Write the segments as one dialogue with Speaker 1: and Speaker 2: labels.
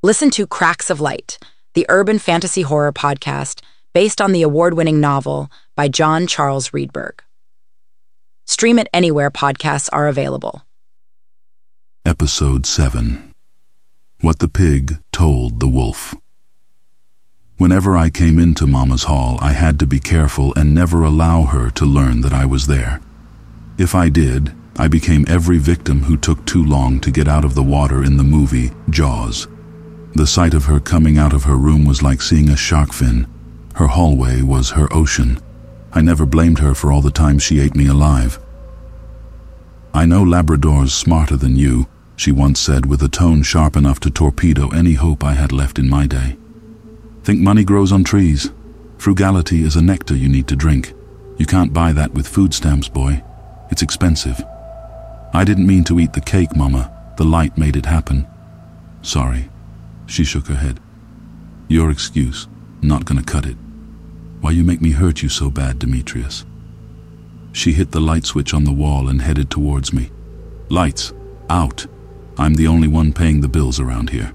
Speaker 1: Listen to Cracks of Light, the urban fantasy horror podcast based on the award winning novel by John Charles Riedberg. Stream it anywhere podcasts are available.
Speaker 2: Episode 7 What the Pig Told the Wolf. Whenever I came into Mama's hall, I had to be careful and never allow her to learn that I was there. If I did, I became every victim who took too long to get out of the water in the movie Jaws. The sight of her coming out of her room was like seeing a shark fin. Her hallway was her ocean. I never blamed her for all the times she ate me alive. I know Labrador's smarter than you, she once said with a tone sharp enough to torpedo any hope I had left in my day. Think money grows on trees. Frugality is a nectar you need to drink. You can't buy that with food stamps, boy. It's expensive. I didn't mean to eat the cake, Mama. The light made it happen. Sorry. She shook her head. Your excuse. Not gonna cut it. Why you make me hurt you so bad, Demetrius? She hit the light switch on the wall and headed towards me. Lights. Out. I'm the only one paying the bills around here.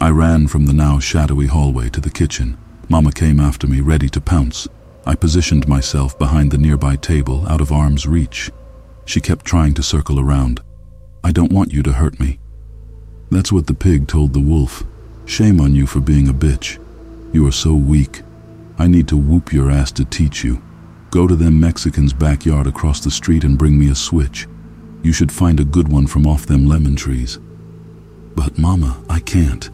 Speaker 2: I ran from the now shadowy hallway to the kitchen. Mama came after me, ready to pounce. I positioned myself behind the nearby table, out of arm's reach. She kept trying to circle around. I don't want you to hurt me. That's what the pig told the wolf. Shame on you for being a bitch. You are so weak. I need to whoop your ass to teach you. Go to them Mexicans' backyard across the street and bring me a switch. You should find a good one from off them lemon trees. But, Mama, I can't.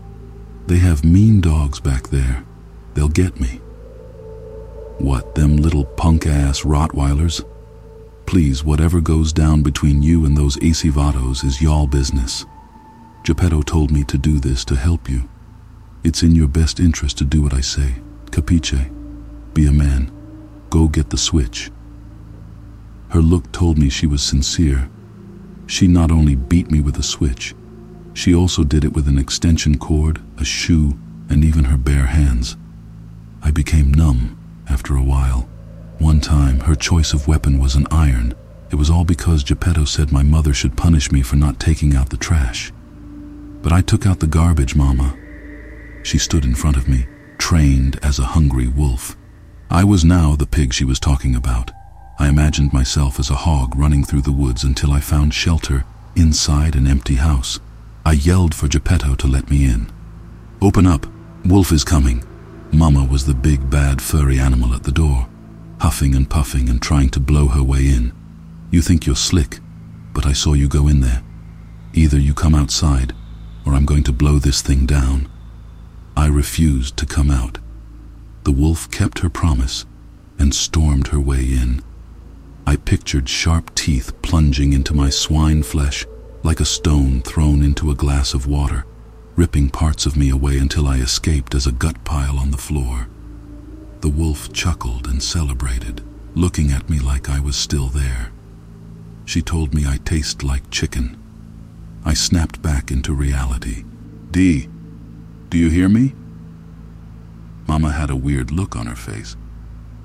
Speaker 2: They have mean dogs back there. They'll get me. What, them little punk-ass Rottweilers? Please, whatever goes down between you and those Acevedos is y'all business. Geppetto told me to do this to help you. It's in your best interest to do what I say. Capiche? Be a man. Go get the switch. Her look told me she was sincere. She not only beat me with a switch, she also did it with an extension cord, a shoe, and even her bare hands. I became numb after a while. One time, her choice of weapon was an iron. It was all because Geppetto said my mother should punish me for not taking out the trash. But I took out the garbage, Mama. She stood in front of me, trained as a hungry wolf. I was now the pig she was talking about. I imagined myself as a hog running through the woods until I found shelter inside an empty house. I yelled for Geppetto to let me in. Open up. Wolf is coming. Mama was the big bad furry animal at the door huffing and puffing and trying to blow her way in. You think you're slick, but I saw you go in there. Either you come outside, or I'm going to blow this thing down. I refused to come out. The wolf kept her promise and stormed her way in. I pictured sharp teeth plunging into my swine flesh like a stone thrown into a glass of water, ripping parts of me away until I escaped as a gut pile on the floor. The wolf chuckled and celebrated, looking at me like I was still there. She told me I taste like chicken. I snapped back into reality. Dee, do you hear me? Mama had a weird look on her face.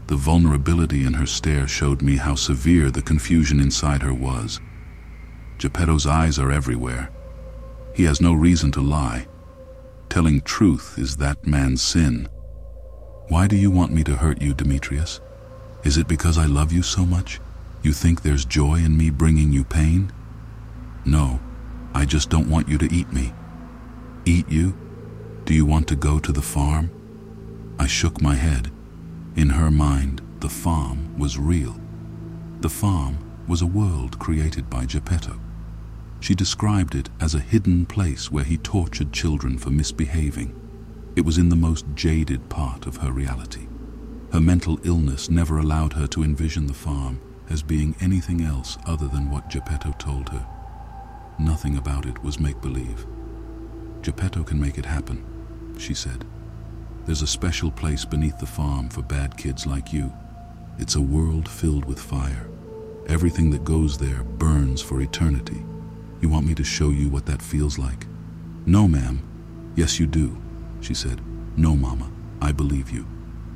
Speaker 2: The vulnerability in her stare showed me how severe the confusion inside her was. Geppetto's eyes are everywhere. He has no reason to lie. Telling truth is that man's sin. Why do you want me to hurt you, Demetrius? Is it because I love you so much? You think there's joy in me bringing you pain? No, I just don't want you to eat me. Eat you? Do you want to go to the farm? I shook my head. In her mind, the farm was real. The farm was a world created by Geppetto. She described it as a hidden place where he tortured children for misbehaving. It was in the most jaded part of her reality. Her mental illness never allowed her to envision the farm as being anything else other than what Geppetto told her. Nothing about it was make-believe. Geppetto can make it happen, she said. There's a special place beneath the farm for bad kids like you. It's a world filled with fire. Everything that goes there burns for eternity. You want me to show you what that feels like? No, ma'am. Yes, you do she said. No, Mama, I believe you.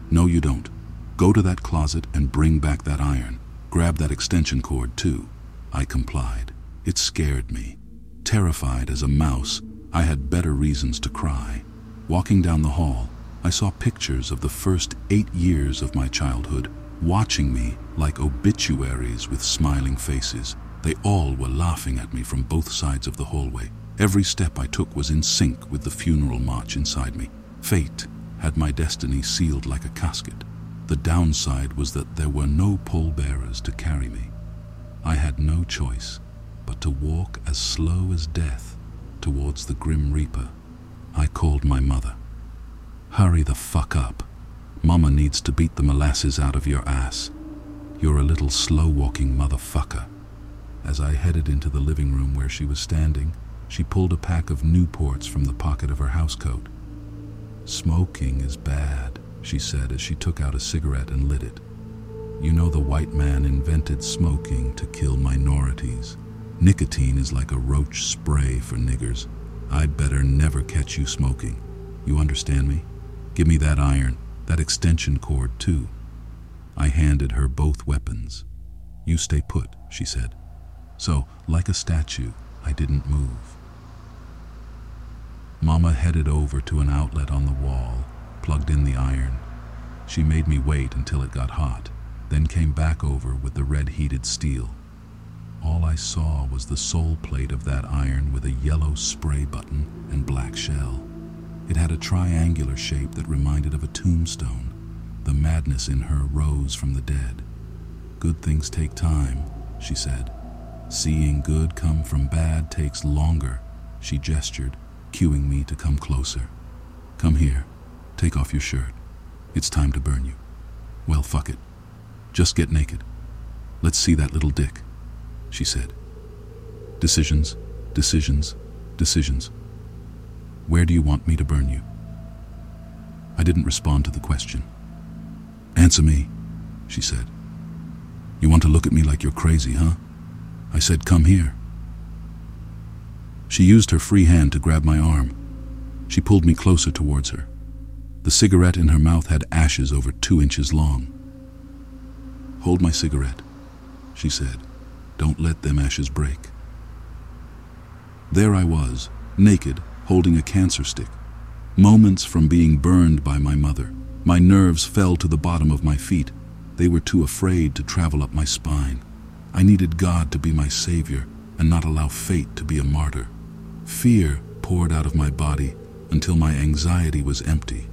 Speaker 2: No, you don't. Go to that closet and bring back that iron. Grab that extension cord, too. I complied. It scared me. Terrified as a mouse, I had better reasons to cry. Walking down the hall, I saw pictures of the first eight years of my childhood, watching me like obituaries with smiling faces. They all were laughing at me from both sides of the hallway. Every step I took was in sync with the funeral march inside me. Fate had my destiny sealed like a casket. The downside was that there were no pallbearers to carry me. I had no choice but to walk as slow as death towards the Grim Reaper. I called my mother. Hurry the fuck up. Mama needs to beat the molasses out of your ass. You're a little slow-walking motherfucker. As I headed into the living room where she was standing, she pulled a pack of Newports from the pocket of her housecoat. Smoking is bad, she said as she took out a cigarette and lit it. You know the white man invented smoking to kill minorities. Nicotine is like a roach spray for niggers. I'd better never catch you smoking. You understand me? Give me that iron, that extension cord too. I handed her both weapons. You stay put, she said. So, like a statue, I didn't move. Mama headed over to an outlet on the wall, plugged in the iron. She made me wait until it got hot, then came back over with the red heated steel. All I saw was the sole plate of that iron with a yellow spray button and black shell. It had a triangular shape that reminded of a tombstone. The madness in her rose from the dead. Good things take time, she said. Seeing good come from bad takes longer, she gestured cueing me to come closer. Come here. Take off your shirt. It's time to burn you. Well, fuck it. Just get naked. Let's see that little dick, she said. Decisions, decisions, decisions. Where do you want me to burn you? I didn't respond to the question. Answer me, she said. You want to look at me like you're crazy, huh? I said, come here. She used her free hand to grab my arm. She pulled me closer towards her. The cigarette in her mouth had ashes over two inches long. Hold my cigarette, she said. Don't let them ashes break. There I was, naked, holding a cancer stick. Moments from being burned by my mother. My nerves fell to the bottom of my feet. They were too afraid to travel up my spine. I needed God to be my savior and not allow fate to be a martyr. Fear poured out of my body until my anxiety was empty.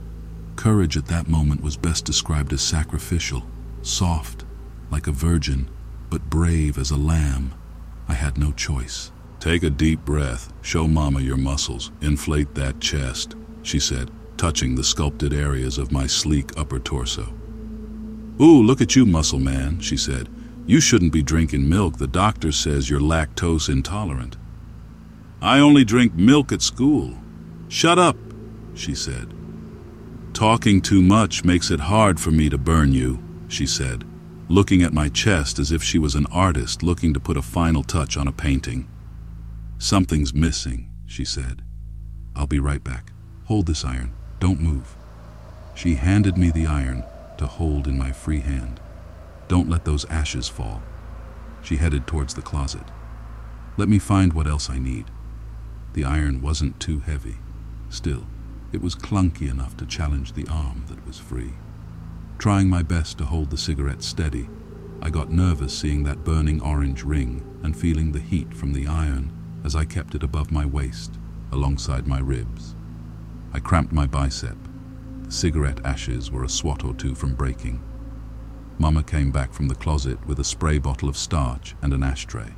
Speaker 2: Courage at that moment was best described as sacrificial, soft, like a virgin, but brave as a lamb. I had no choice. Take a deep breath. Show Mama your muscles. Inflate that chest, she said, touching the sculpted areas of my sleek upper torso. Ooh, look at you, muscle man, she said. You shouldn't be drinking milk. The doctor says you're lactose intolerant. I only drink milk at school. Shut up, she said. Talking too much makes it hard for me to burn you, she said, looking at my chest as if she was an artist looking to put a final touch on a painting. Something's missing, she said. I'll be right back. Hold this iron. Don't move. She handed me the iron to hold in my free hand. Don't let those ashes fall. She headed towards the closet. Let me find what else I need. The iron wasn't too heavy. Still, it was clunky enough to challenge the arm that was free. Trying my best to hold the cigarette steady, I got nervous seeing that burning orange ring and feeling the heat from the iron as I kept it above my waist, alongside my ribs. I cramped my bicep. The cigarette ashes were a swat or two from breaking. Mama came back from the closet with a spray bottle of starch and an ashtray.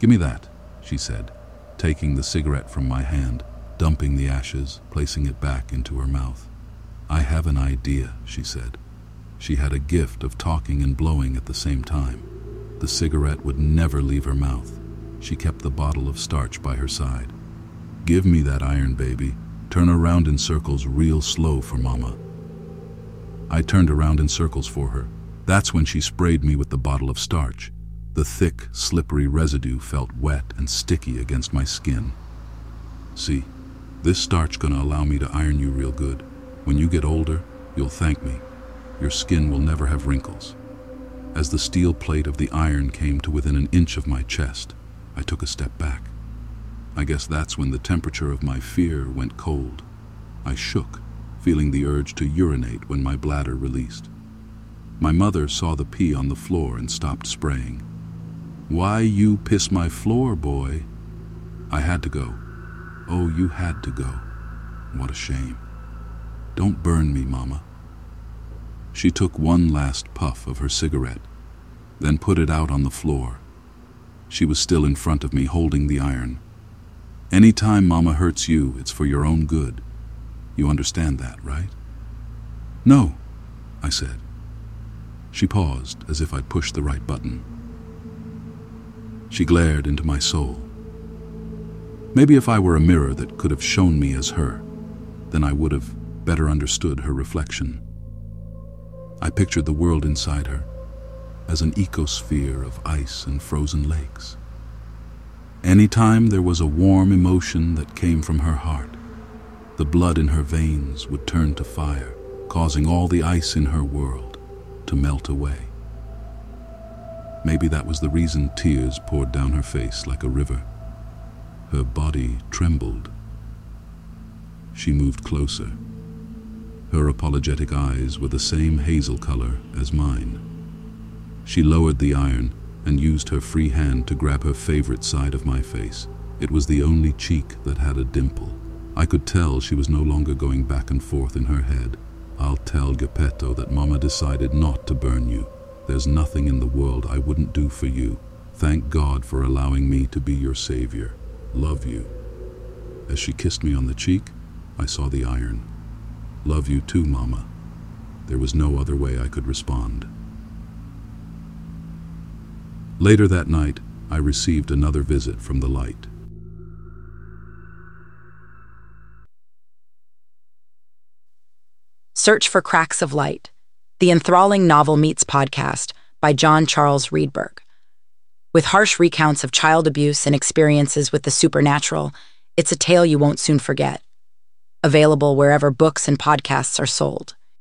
Speaker 2: Give me that, she said, taking the cigarette from my hand, dumping the ashes, placing it back into her mouth. I have an idea, she said. She had a gift of talking and blowing at the same time. The cigarette would never leave her mouth. She kept the bottle of starch by her side. Give me that iron, baby. Turn around in circles real slow for Mama. I turned around in circles for her. That's when she sprayed me with the bottle of starch. The thick, slippery residue felt wet and sticky against my skin. See, this starch gonna allow me to iron you real good. When you get older, you'll thank me. Your skin will never have wrinkles. As the steel plate of the iron came to within an inch of my chest, I took a step back. I guess that's when the temperature of my fear went cold. I shook, feeling the urge to urinate when my bladder released. My mother saw the pee on the floor and stopped spraying. Why you piss my floor, boy? I had to go. Oh, you had to go. What a shame. Don't burn me, Mama. She took one last puff of her cigarette, then put it out on the floor. She was still in front of me holding the iron. Any time Mama hurts you, it's for your own good. You understand that, right? No, I said. She paused as if I'd pushed the right button. She glared into my soul. Maybe if I were a mirror that could have shown me as her, then I would have better understood her reflection. I pictured the world inside her as an ecosphere of ice and frozen lakes. Any time there was a warm emotion that came from her heart, the blood in her veins would turn to fire, causing all the ice in her world to melt away. Maybe that was the reason tears poured down her face like a river. Her body trembled. She moved closer. Her apologetic eyes were the same hazel color as mine. She lowered the iron and used her free hand to grab her favorite side of my face. It was the only cheek that had a dimple. I could tell she was no longer going back and forth in her head. I'll tell Geppetto that Mama decided not to burn you. There's nothing in the world I wouldn't do for you. Thank God for allowing me to be your savior. Love you. As she kissed me on the cheek, I saw the iron. Love you too, Mama. There was no other way I could respond. Later that night, I received another visit from the light.
Speaker 1: Search for Cracks of Light, the enthralling novel meets podcast by John Charles Riedberg. With harsh recounts of child abuse and experiences with the supernatural, it's a tale you won't soon forget. Available wherever books and podcasts are sold.